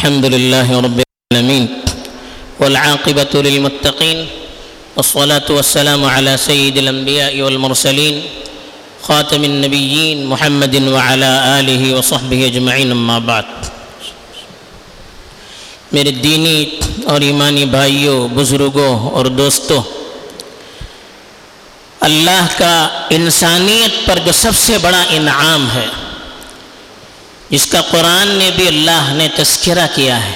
الحمد لله رب العالمين والعاقبة للمتقين والصلاة والسلام على سيد الأنبياء والمرسلين خاتم النبيين محمد وعلى آله وصحبه أجمعين أما بعد. میرے دینی اور ایمانی بھائیوں بزرگوں اور دوستوں اللہ کا انسانیت پر جو سب سے بڑا انعام ہے جس کا قرآن نے بھی اللہ نے تذکرہ کیا ہے۔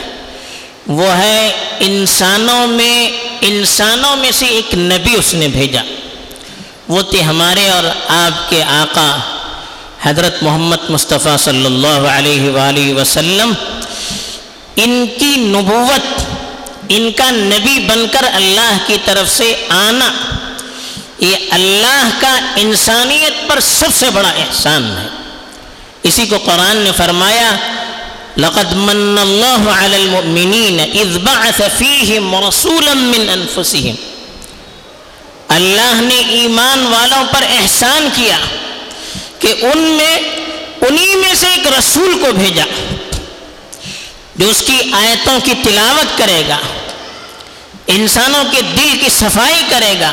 وہ ہے انسانوں میں انسانوں میں سے ایک نبی اس نے بھیجا۔ وہ تھے ہمارے اور آپ کے آقا حضرت محمد مصطفیٰ صلی اللہ علیہ وآلہ وسلم۔ ان کی نبوت، ان کا نبی بن کر اللہ کی طرف سے آنا، یہ اللہ کا انسانیت پر سب سے بڑا احسان ہے۔ اسی کو قرآن نے فرمایا، لقد من اللہ علی المؤمنین اذ بعث فیہم رسولا من انفسہم۔ اللہ نے ایمان والوں پر احسان کیا کہ ان میں، انہی میں سے ایک رسول کو بھیجا، جو اس کی آیتوں کی تلاوت کرے گا، انسانوں کے دل کی صفائی کرے گا،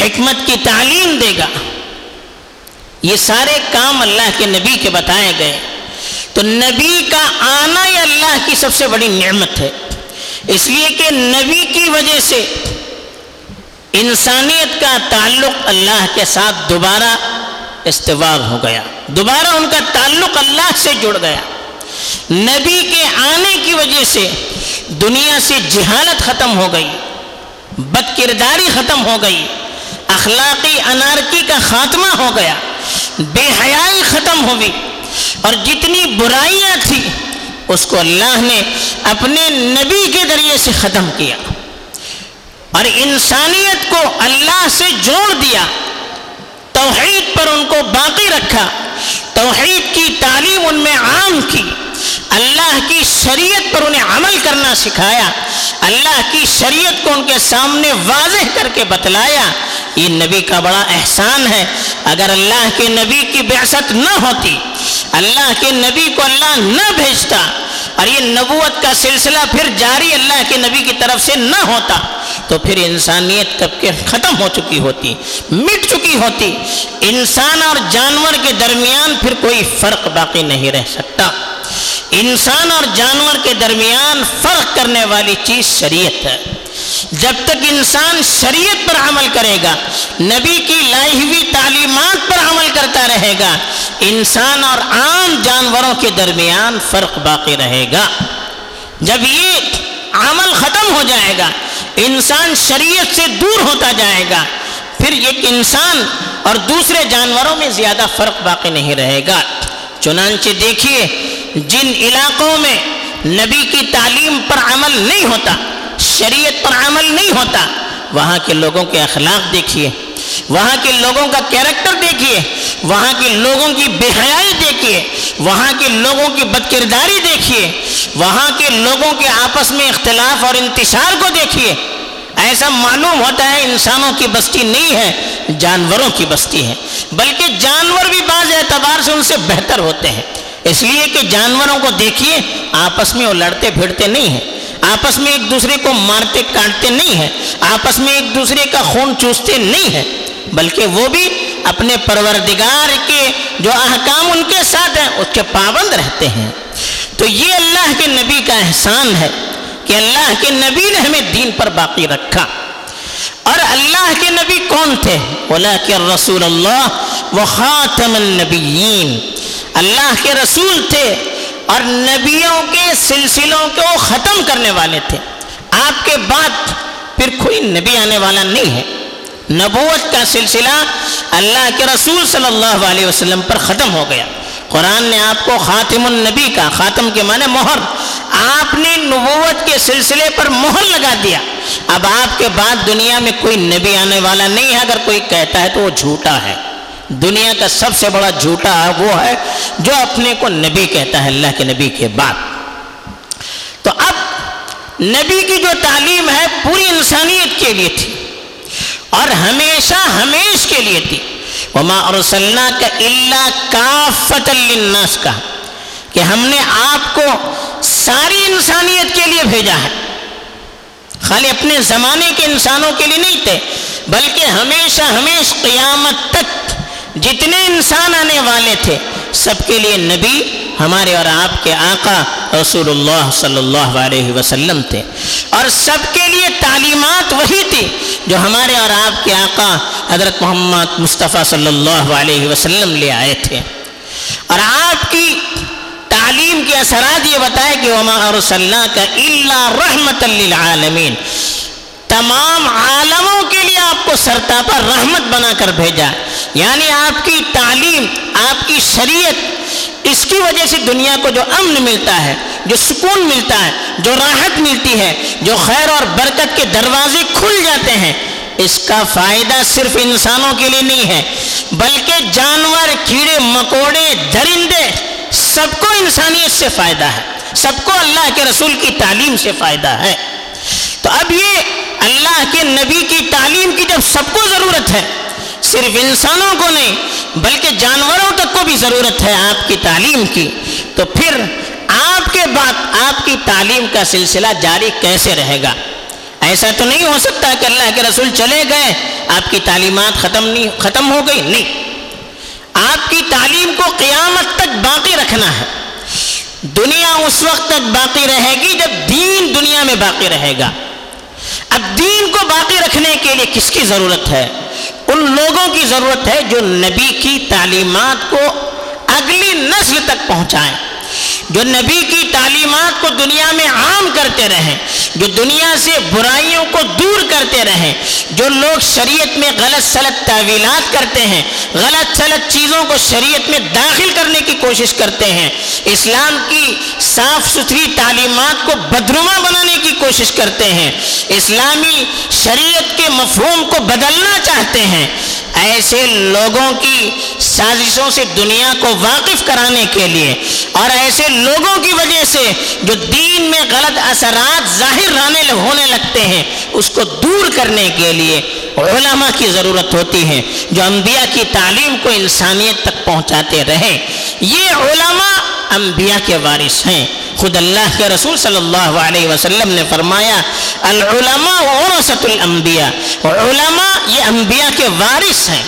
حکمت کی تعلیم دے گا۔ یہ سارے کام اللہ کے نبی کے بتائے گئے۔ تو نبی کا آنا یہ اللہ کی سب سے بڑی نعمت ہے۔ اس لیے کہ نبی کی وجہ سے انسانیت کا تعلق اللہ کے ساتھ دوبارہ استواب ہو گیا۔ دوبارہ ان کا تعلق اللہ سے جڑ گیا۔ نبی کے آنے کی وجہ سے دنیا سے جہالت ختم ہو گئی۔ بد کرداری ختم ہو گئی۔ اخلاقی انارکی کا خاتمہ ہو گیا۔ بے حیائی ختم ہو گئی اور جتنی برائیاں تھیں، اس کو اللہ نے اپنے نبی کے ذریعے سے ختم کیا۔ اور انسانیت کو اللہ سے جوڑ دیا، توحید پر ان کو باقی رکھا۔ توحید کی تعلیم ان میں عام کی اللہ کی شریعت پر انہیں عمل کرنا سکھایا، اللہ کی شریعت کو ان کے سامنے واضح کر کے بتلایا، یہ نبی کا بڑا احسان ہے۔ اگر اللہ کے نبی کی بعثت نہ ہوتی، اللہ کے نبی کو اللہ نہ بھیجتا، اور یہ نبوت کا سلسلہ پھر جاری اللہ کے نبی کی طرف سے نہ ہوتا، تو پھر انسانیت کب کے ختم ہو چکی ہوتی، مٹ چکی ہوتی۔ انسان اور جانور کے درمیان پھر کوئی فرق باقی نہیں رہ سکتا۔ انسان اور جانور کے درمیان فرق کرنے والی چیز شریعت ہے۔ جب تک انسان شریعت پر عمل کرے گا، نبی کی لائی ہوئی تعلیمات پر عمل کرتا رہے گا، انسان اور عام جانوروں کے درمیان فرق باقی رہے گا۔ جب یہ عمل ختم ہو جائے گا، انسان شریعت سے دور ہوتا جائے گا، پھر ایک انسان اور دوسرے جانوروں میں زیادہ فرق باقی نہیں رہے گا۔ چنانچہ دیکھیے جن علاقوں میں نبی کی تعلیم پر عمل نہیں ہوتا، شریعت پر عمل نہیں ہوتا، وہاں کے لوگوں کے اخلاق دیکھیے، وہاں کے لوگوں کا کیریکٹر دیکھیے، وہاں کے لوگوں کی بے حیائی دیکھیے، وہاں کے لوگوں کی بد کرداری دیکھیے، وہاں کے لوگوں کے آپس میں اختلاف اور انتشار کو دیکھیے۔ ایسا معلوم ہوتا ہے انسانوں کی بستی نہیں ہے، جانوروں کی بستی ہے، بلکہ جانور بھی بعض اعتبار سے ان سے بہتر ہوتے ہیں۔ اس لیے کہ جانوروں کو دیکھیے، آپس میں وہ لڑتے پھرتے نہیں ہیں۔ آپس میں ایک دوسرے کو مارتے کاٹتے نہیں ہیں۔ آپس میں ایک دوسرے کا خون چوستے نہیں ہیں۔ بلکہ وہ بھی اپنے پروردگار کے جو احکام ان کے ساتھ ہیں، اس کے پابند رہتے ہیں۔ تو یہ اللہ کے نبی کا احسان ہے کہ اللہ کے نبی نے ہمیں دین پر باقی رکھا۔ اور اللہ کے نبی کون تھے؟ بولا کہ رسول اللہ وہ خاتم النبیین اللہ کے رسول تھے اور نبیوں کے سلسلوں کو ختم کرنے والے تھے۔ آپ کے بعد پھر کوئی نبی آنے والا نہیں ہے۔ نبوت کا سلسلہ اللہ کے رسول صلی اللہ علیہ وسلم پر ختم ہو گیا۔ قرآن نے آپ کو خاتم النبی کا، خاتم کے معنی مہر۔ آپ نے نبوت کے سلسلے پر مہر لگا دیا۔ اب آپ کے بعد دنیا میں کوئی نبی آنے والا نہیں ہے۔ اگر کوئی کہتا ہے تو وہ جھوٹا ہے۔ دنیا کا سب سے بڑا جھوٹا وہ ہے جو اپنے کو نبی کہتا ہے، اللہ کے نبی کے بعد۔ تو اب نبی کی جو تعلیم ہے پوری انسانیت کے لیے تھی اور ہمیشہ ہمیش کے لیے تھی۔ وما ارسلنا کا اللہ کافت للناس کا۔ کہ ہم نے آپ کو ساری انسانیت کے لیے بھیجا ہے۔ خالی اپنے زمانے کے انسانوں کے لیے نہیں تھے، بلکہ ہمیشہ ہمیش قیامت تک جتنے انسان آنے والے تھے، سب کے لیے نبی ہمارے اور آپ کے آقا رسول اللہ صلی اللہ علیہ وسلم تھے۔ اور سب کے لیے تعلیمات وہی تھی جو ہمارے اور آپ کے آقا حضرت محمد مصطفیٰ صلی اللہ علیہ وسلم لے آئے تھے۔ اور آپ کی تعلیم کے اثرات یہ بتائے کہ وما ارسلنا کا اللہ رحمت للعالمین تمام عالموں کے لیے آپ کو سرتاپا رحمت بنا کر بھیجا۔ یعنی آپ کی تعلیم، آپ کی شریعت، اس کی وجہ سے دنیا کو جو امن ملتا ہے، جو سکون ملتا ہے، جو راحت ملتی ہے، جو خیر اور برکت کے دروازے کھل جاتے ہیں، اس کا فائدہ صرف انسانوں کے لیے نہیں ہے، بلکہ جانور، کیڑے، مکوڑے، درندے، سب کو انسانیت سے فائدہ ہے۔ سب کو اللہ کے رسول کی تعلیم سے فائدہ ہے۔ تو اب یہ اللہ کے نبی کی تعلیم کی جب سب کو ضرورت ہے، صرف انسانوں کو نہیں، بلکہ جانوروں تک کو بھی ضرورت ہے آپ کی تعلیم کی۔ تو پھر آپ کے بعد آپ کی تعلیم کا سلسلہ جاری کیسے رہے گا؟ ایسا تو نہیں ہو سکتا کہ اللہ کے رسول چلے گئے، آپ کی تعلیمات ختم نہیں، ختم ہو گئی۔ نہیں۔ آپ کی تعلیم کو قیامت تک باقی رکھنا ہے۔ دنیا اس وقت تک باقی رہے گی جب دین دنیا میں باقی رہے گا۔ اب دین کو باقی رکھنے کے لیے کس کی ضرورت ہے؟ ان لوگوں کی ضرورت ہے جو نبی کی تعلیمات کو اگلی نسل تک پہنچائیں۔ جو نبی کی تعلیم کو دنیا میں عام کرتے رہیں، جو دنیا سے برائیوں کو دور کرتے رہیں، جو لوگ شریعت میں غلط سلط تعویلات کرتے ہیں، غلط سلط چیزوں کو شریعت میں داخل کرنے کی کوشش کرتے ہیں، اسلام کی صاف ستھری تعلیمات کو بدرما بنانے کی کوشش کرتے ہیں، اسلامی شریعت کے مفہوم کو بدلنا چاہتے ہیں ایسے لوگوں کی سازشوں سے دنیا کو واقف کرانے کے لیے اور ایسے لوگوں کی وجہ سے جو دین میں غلط اثرات ظاہر رانے ہونے لگتے ہیں، اس کو دور کرنے کے لیے علماء کی ضرورت ہوتی ہے، جو انبیاء کی تعلیم کو انسانیت تک پہنچاتے رہیں۔ یہ علماء انبیاء کے وارث ہیں۔ خود اللہ کے رسول صلی اللہ علیہ وسلم نے فرمایا، العلماء ورثت الانبیاء۔ علماء یہ انبیاء کے وارث ہیں۔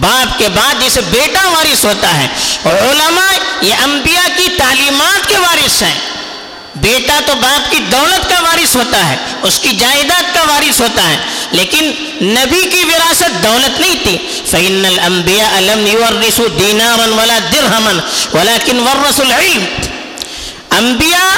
باپ کے بعد جسے بیٹا وارث ہوتا ہے۔ علماء یہ انبیاء کی تعلیمات کے وارث ہیں۔ بیٹا تو باپ کی دولت کا وارث ہوتا ہے، اس کی جائیداد کا وارث ہوتا ہے۔ لیکن نبی کی وراثت دولت نہیں تھی۔ فَإِنَّ الْأَنبِيَاءَ لَمْ يُوَرِّسُوا دِينَارًا وَلَا دِرْهَمًا، وَلَكِنْ وَرَّسُوا الْعِلْمِ۔ انبیاء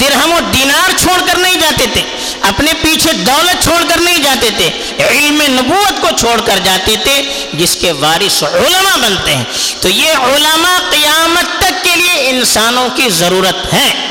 درہم و دینار چھوڑ کر نہیں جاتے تھے، اپنے پیچھے دولت چھوڑ کر نہیں جاتے تھے، علم نبوت کو چھوڑ کر جاتے تھے، جس کے وارث علماء بنتے ہیں۔ تو یہ علماء قیامت تک کے لیے انسانوں کی ضرورت ہے۔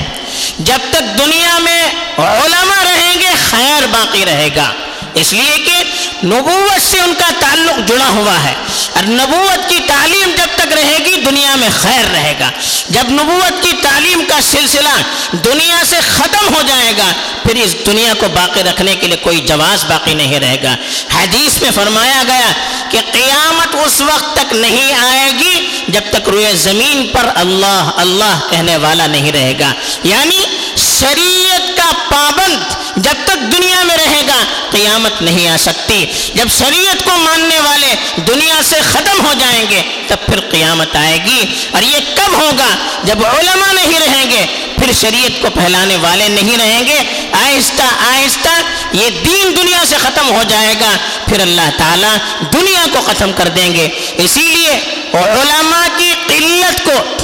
جب تک دنیا میں علماء رہیں گے، خیر باقی رہے گا۔ اس لیے کہ نبوت سے ان کا تعلق جڑا ہوا ہے۔ اور نبوت کی تعلیم جب تک رہے گی، دنیا میں خیر رہے گا۔ جب نبوت کی تعلیم کا سلسلہ دنیا سے ختم ہو جائے گا، پھر اس دنیا کو باقی رکھنے کے لیے کوئی جواز باقی نہیں رہے گا۔ حدیث میں فرمایا گیا کہ قیامت اس وقت تک نہیں آئے گی جب تک روئے زمین پر اللہ اللہ کہنے والا نہیں رہے گا۔ یعنی شریعت کا پابند جب تک دنیا میں رہے گا، قیامت نہیں آ سکتی۔ جب شریعت کو ماننے والے دنیا سے ختم ہو جائیں گے، تب پھر قیامت آئے گی۔ اور یہ کب ہوگا؟ جب علماء نہیں رہیں گے، پھر شریعت کو پھیلانے والے نہیں رہیں گے۔ آہستہ آہستہ یہ دین دنیا سے ختم ہو جائے گا، پھر اللہ تعالیٰ دنیا کو ختم کر دیں گے۔ اسی لیے علماء کی قلت کو،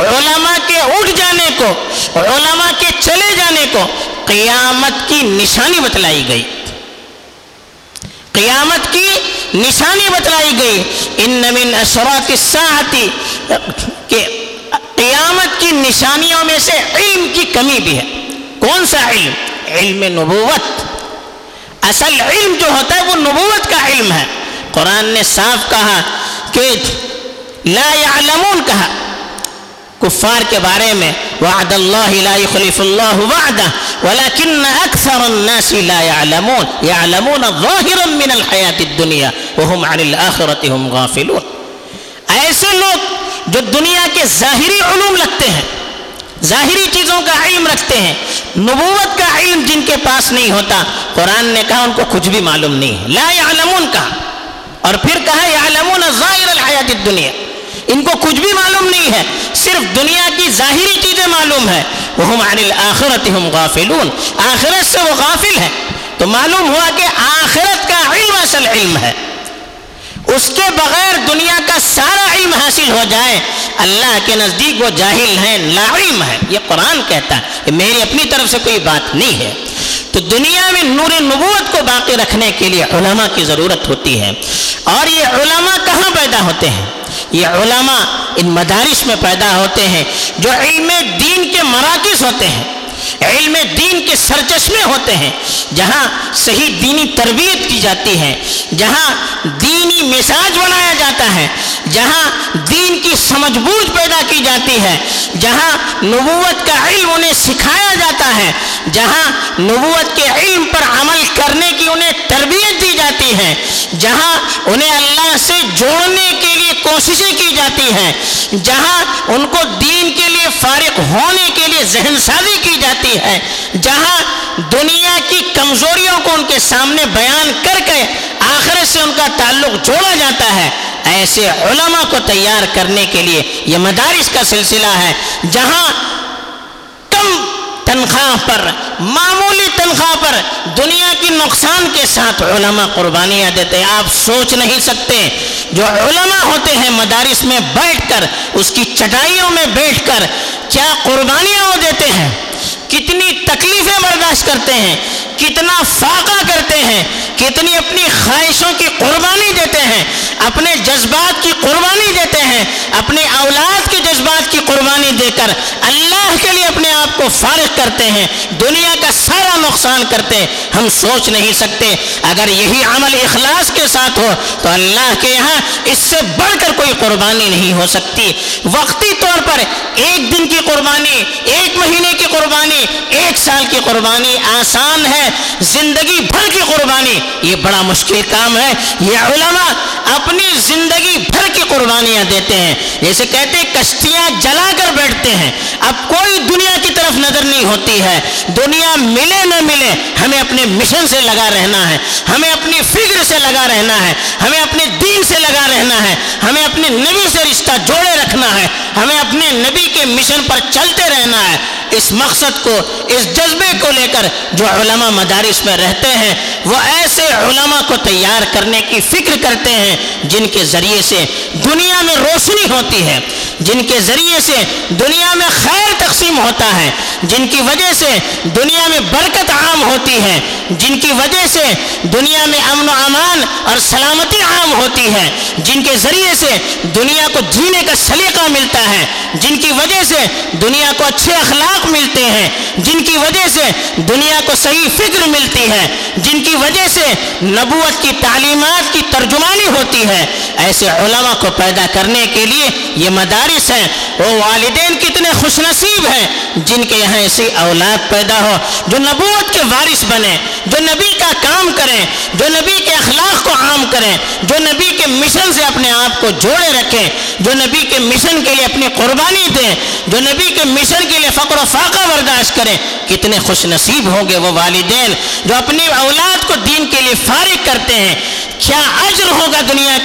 علماء کے اٹھ جانے کو، علماء کے چلے جانے کو قیامت کی نشانی بتلائی گئی۔ قیامت کی نشانی بتلائی گئی۔ ان من اشراط الساعتی کہ قیامت کی نشانیوں میں سے علم کی کمی بھی ہے۔ کون سا علم؟ علم نبوت۔ اصل علم جو ہوتا ہے وہ نبوت کا علم ہے۔ قرآن نے صاف کہا کہ لا يعلمون کہا۔ کفار کے بارے میں وعد اللہ لا يخلف اللہ وعدہ۔ ولكن اکثر الناس لا يعلمون. يعلمون ظاہرا من الحیات الدنیا وهم عن الاخرة هم غافلون. ایسے لوگ جو دنیا کے ظاہری علوم رکھتے ہیں، ظاہری چیزوں کا علم رکھتے ہیں، نبوت کا علم جن کے پاس نہیں ہوتا، قرآن نے کہا ان کو کچھ بھی معلوم نہیں ہے۔ لا یعلمون کہا، اور پھر کہا یعلمون ظاہر الحیات الدنیا۔ ان کو کچھ بھی نہیں ہے، صرف دنیا کی ظاہری چیزیں معلوم ہے وہ عن الآخرت ہم غافلون۔ آخرت سے وہ غافل ہے تو معلوم ہوا کہ آخرت کا علم اصل علم ہے۔ اس کے بغیر دنیا کا سارا علم حاصل ہو جائے۔ اللہ کے نزدیک وہ جاہل ہیں لا علم ہے یہ قرآن کہتا ہے کہ میری اپنی طرف سے کوئی بات نہیں ہے۔ تو دنیا میں نور نبوت کو باقی رکھنے کے لیے علماء کی ضرورت ہوتی ہے۔ اور یہ علماء کہاں پیدا ہوتے ہیں؟ یہ علماء ان مدارس میں پیدا ہوتے ہیں جو علم دین کے مراکز ہوتے ہیں۔ علم دین کے سرچشمے ہوتے ہیں، جہاں صحیح دینی تربیت کی جاتی ہے، جہاں دینی مساج بنایا جاتا ہے، جہاں دین کی سمجھ بوجھ پیدا کی جاتی ہے، جہاں نبوت کا علم انہیں سکھایا جاتا ہے، جہاں نبوت کے علم پر عمل کرنے کی انہیں تربیت دی جاتی ہے، جہاں انہیں اللہ سے جوڑنے کے لیے کوششیں کی جاتی ہیں، جہاں ان کو دین کے لیے فارغ ہونے کے لیے ذہن سازی کی جاتی ہے۔ جہاں دنیا کی کمزوریوں کو ان کے سامنے بیان کر کے آخرت سے ان کا تعلق جوڑا جاتا ہے، ایسے علماء کو تیار کرنے کے لیے یہ مدارس کا سلسلہ ہے۔ جہاں کم تنخواہ پر، معمولی تنخواہ پر دنیا کی نقصان کے ساتھ علماء قربانیاں دیتے ہیں آپ سوچ نہیں سکتے۔ جو علماء ہوتے ہیں مدارس میں بیٹھ کر، اس کی چٹائیوں میں بیٹھ کر کیا قربانیاں وہ دیتے ہیں؟ کتنی تکلیفیں برداشت کرتے ہیں کتنا فاقہ کرتے ہیں کتنی اپنی خواہشوں کی قربانی دیتے ہیں، اپنے جذبات کی قربانی دیتے ہیں اپنے اولاد کے جذبات کی قربانی دے کر اللہ کے لیے اپنے آپ کو فارغ کرتے ہیں، دنیا کا سارا نقصان کرتے ہیں ہم سوچ نہیں سکتے۔ اگر یہی عمل اخلاص کے ساتھ ہو تو اللہ کے یہاں اس سے بڑھ کر کوئی قربانی نہیں ہو سکتی۔ وقتی طور پر ایک دن کی قربانی، ایک مہینے کی قربانی، ایک سال کی قربانی آسان ہے۔ زندگی بھر کی قربانی یہ بڑا مشکل کام ہے۔ یہ علماء اپنی زندگی بھر کی قربانیاں دیتے ہیں۔ جیسے کہتے ہیں کشتیاں جلا کر بیٹھتے ہیں۔ اب کوئی دنیا کی طرف نظر نہیں ہوتی ہے۔ دنیا ملے نہ ملے، ہمیں اپنے مشن سے لگا رہنا ہے۔ ہمیں اپنی فکر سے لگا رہنا ہے۔ ہمیں اپنے دین سے لگا رہنا ہے۔ ہمیں اپنے نبی سے رشتہ جوڑے رکھنا ہے۔ ہمیں اپنے نبی کے مشن پر چلتے رہنا ہے۔ اس مقصد کو، اس جذبے کو لے کر جو علماء مدارس میں رہتے ہیں، وہ ایسے علماء کو تیار کرنے کی فکر کرتے ہیں جن کے ذریعے سے دنیا میں روشنی ہوتی ہے۔ جن کے ذریعے سے دنیا میں خیر تقسیم ہوتا ہے، جن کی وجہ سے دنیا میں برکت عام ہوتی ہے، جن کی وجہ سے دنیا میں امن و امان اور سلامتی عام ہوتی ہے، جن کے ذریعے سے دنیا کو جینے کا سلیقہ ملتا ہے، جن کی وجہ سے دنیا کو اچھے اخلاق ملتے ہیں، جن کی وجہ سے دنیا کو صحیح فکر ملتی ہے، جن کی وجہ سے نبوت کی تعلیمات کی ترجمانی ہوتی ہے۔ ایسے علماء کو پیدا کرنے کے لیے یہ مدار وارث ہیں۔ وہ والدین کتنے خوش نصیب ہیں۔ جن کے یہاں ایسی اولاد پیدا ہو، جو نبوت کے وارث بنے۔ جو نبی کا کام کریں، جو نبی کے اخلاق کو عام کریں، جو نبی کے مشن سے اپنے آپ کو جوڑے رکھیں، جو نبی کے مشن کے لیے اپنی قربانی دیں، جو نبی کے مشن کے لیے فقر و فاقہ برداشت کریں، کتنے خوش نصیب ہوں گے وہ والدین جو اپنی اولاد کو دین کے لیے فارغ کرتے ہیں۔ کیا عجر ہوگا دنیا،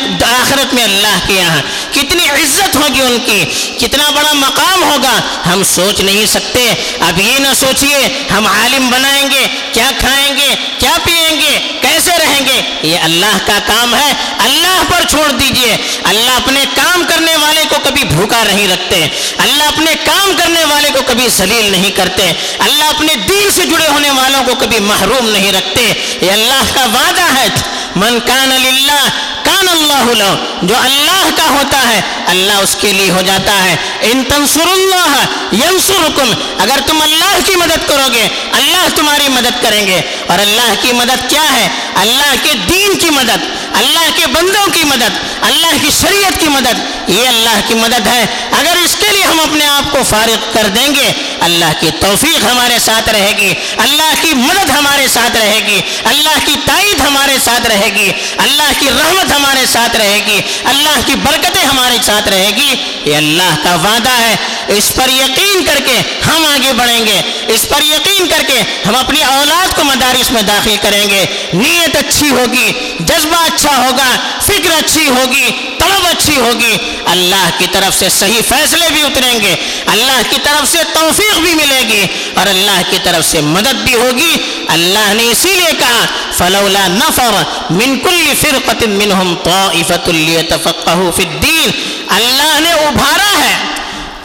آخرت میں اللہ کے یہاں؟ کتنی عزت ہوگی ان کی؟ کتنا بڑا مقام ہوگا؟ ہم سوچ نہیں سکتے۔ اب یہ نہ سوچئے، ہم عالم بنائیں گے، کیا کھائیں گے؟ کیا پئیں گے؟ کیسے رہیں گے؟ یہ اللہ کا کام ہے۔ اللہ پر چھوڑ دیجیے۔ اللہ اپنے کام کرنے والے کو کبھی بھوکا نہیں رکھتے۔ اللہ اپنے کام کرنے والے کو کبھی ذلیل نہیں کرتے۔ اللہ اپنے دین سے جڑے ہونے والوں کو کبھی محروم نہیں رکھتے۔ یہ اللہ کا وعدہ ہے۔ من کان للہ کان اللہ لو جو اللہ کا ہوتا ہے، اللہ اس کے لیے ہو جاتا ہے۔ ان تنصر اللہ ینصرکم، اگر تم اللہ کی مدد کرو گے اللہ تمہاری مدد کریں گے۔ اور اللہ کی مدد کیا ہے؟ اللہ کے دین کی مدد۔ اللہ کے بندوں کی مدد، اللہ کی شریعت کی مدد، یہ اللہ کی مدد ہے۔ اگر اس کے لیے ہم اپنے آپ کو فارغ کر دیں گے، اللہ کی توفیق ہمارے ساتھ رہے گی۔ اللہ کی مدد ہمارے ساتھ رہے گی۔ اللہ کی تائید ہمارے ساتھ رہے گی۔ اللہ کی رحمت ہمارے ساتھ رہے گی۔ اللہ کی برکتیں ہمارے ساتھ رہے گی۔ یہ اللہ کا وعدہ ہے۔ اس پر یقین کر کے ہم آگے بڑھیں گے۔ اس پر یقین کر کے ہم اپنی اولاد کو مدارس میں داخل کریں گے۔ نیت اچھی ہوگی۔ جذبہ اچھا اچھا ہوگا، فکر اچھی ہوگی، طلب اچھی ہوگی۔ اللہ کی طرف سے صحیح فیصلے بھی اتریں گے، اللہ کی طرف سے توفیق بھی ملے گی اور اللہ کی طرف سے مدد بھی ہوگی۔ اللہ نے اسی لیے کہا، فلولا نفر من كل فرقة منهم طائفة ليتفقهوا في الدين۔ اللہ نے ابھارا ہے۔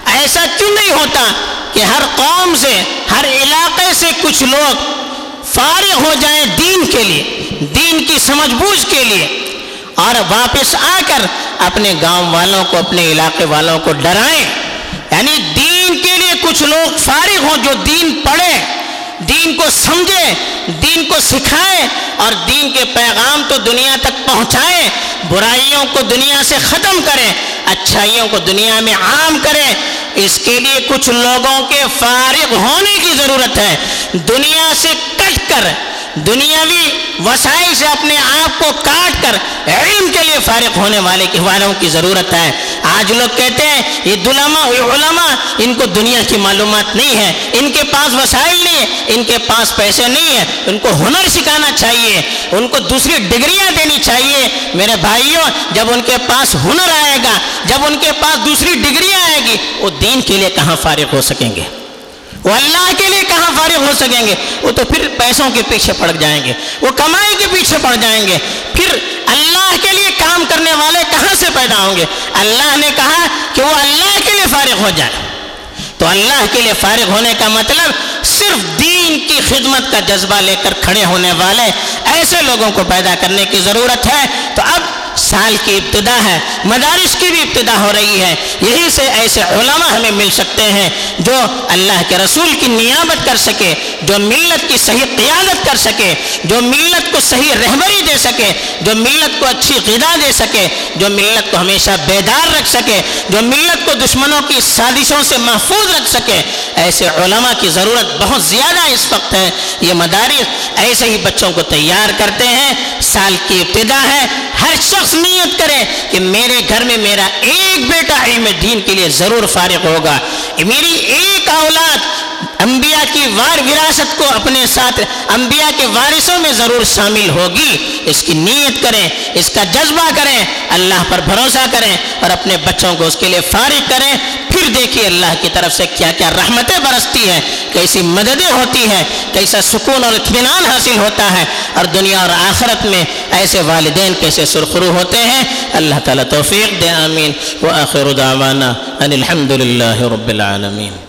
ایسا کیوں نہیں ہوتا کہ ہر قوم سے، ہر علاقے سے کچھ لوگ فارغ ہو جائیں دین کے لیے؟ دین کی سمجھ بوجھ کے لیے اور واپس آ کر اپنے گاؤں والوں کو، اپنے علاقے والوں کو ڈرائیں۔ یعنی دین کے لیے کچھ لوگ فارغ ہوں جو دین پڑھیں، دین کو سمجھے دین کو سکھائے اور دین کے پیغام تو دنیا تک پہنچائے برائیوں کو دنیا سے ختم کریں، اچھائیوں کو دنیا میں عام کریں۔ اس کے لیے کچھ لوگوں کے فارغ ہونے کی ضرورت ہے۔ دنیا سے کٹ کر دنیاوی وسائل سے اپنے آپ کو کاٹ کر علم کے لیے فارغ ہونے والے والوں کی ضرورت ہے۔ آج لوگ کہتے ہیں، یہ دلما علماء، ان کو دنیا کی معلومات نہیں ہے۔ ان کے پاس وسائل نہیں ہے ان کے پاس پیسے نہیں ہیں۔ ان کو ہنر سکھانا چاہیے۔ ان کو دوسری ڈگریاں دینی چاہیے۔ میرے بھائیوں، جب ان کے پاس ہنر آئے گا، جب ان کے پاس دوسری ڈگریاں آئے گی، وہ دین کے لیے کہاں فارغ ہو سکیں گے؟ وہ اللہ کے لیے کہاں فارغ ہو سکیں گے؟ وہ تو پھر پیسوں کے پیچھے پڑ جائیں گے۔ وہ کمائی کے پیچھے پڑ جائیں گے۔ پھر اللہ کے لیے کام کرنے والے کہاں سے پیدا ہوں گے؟ اللہ نے کہا کہ وہ اللہ کے لیے فارغ ہو جائے۔ تو اللہ کے لیے فارغ ہونے کا مطلب صرف دین کی خدمت کا جذبہ لے کر کھڑے ہونے والے، ایسے لوگوں کو پیدا کرنے کی ضرورت ہے۔ تو سال کی ابتدا ہے، مدارس کی بھی ابتدا ہو رہی ہے۔ یہی سے ایسے علماء ہمیں مل سکتے ہیں جو اللہ کے رسول کی نیابت کر سکے، جو ملت کی صحیح قیادت کر سکے، جو ملت کو صحیح رہبری دے سکے، جو ملت کو اچھی غذا دے سکے، جو ملت کو ہمیشہ بیدار رکھ سکے، جو ملت کو دشمنوں کی سازشوں سے محفوظ رکھ سکے۔ ایسے علماء کی ضرورت بہت زیادہ اس وقت ہے۔ یہ مدارس ایسے ہی بچوں کو تیار کرتے ہیں۔ سال کی ابتدا ہے ہر شخص نیت کرے کہ میرے گھر میں میرا ایک بیٹا علم دین کے لیے ضرور فارغ ہوگا۔ میری ایک اولاد انبیاء کی وار وراثت کو اپنے ساتھ انبیاء کے وارثوں میں ضرور شامل ہوگی۔ اس کی نیت کریں، اس کا جذبہ کریں، اللہ پر بھروسہ کریں اور اپنے بچوں کو اس کے لیے فارغ کریں۔ پھر دیکھیے اللہ کی طرف سے کیا کیا رحمتیں برستی ہیں، کیسی مددیں ہوتی ہیں، کیسا سکون اور اطمینان حاصل ہوتا ہے۔ اور دنیا اور آخرت میں ایسے والدین کیسے سرخرو ہوتے ہیں۔ اللہ تعالیٰ توفیق دے، آمین۔ وآخر دعوانا ان الحمد للہ رب العالمین۔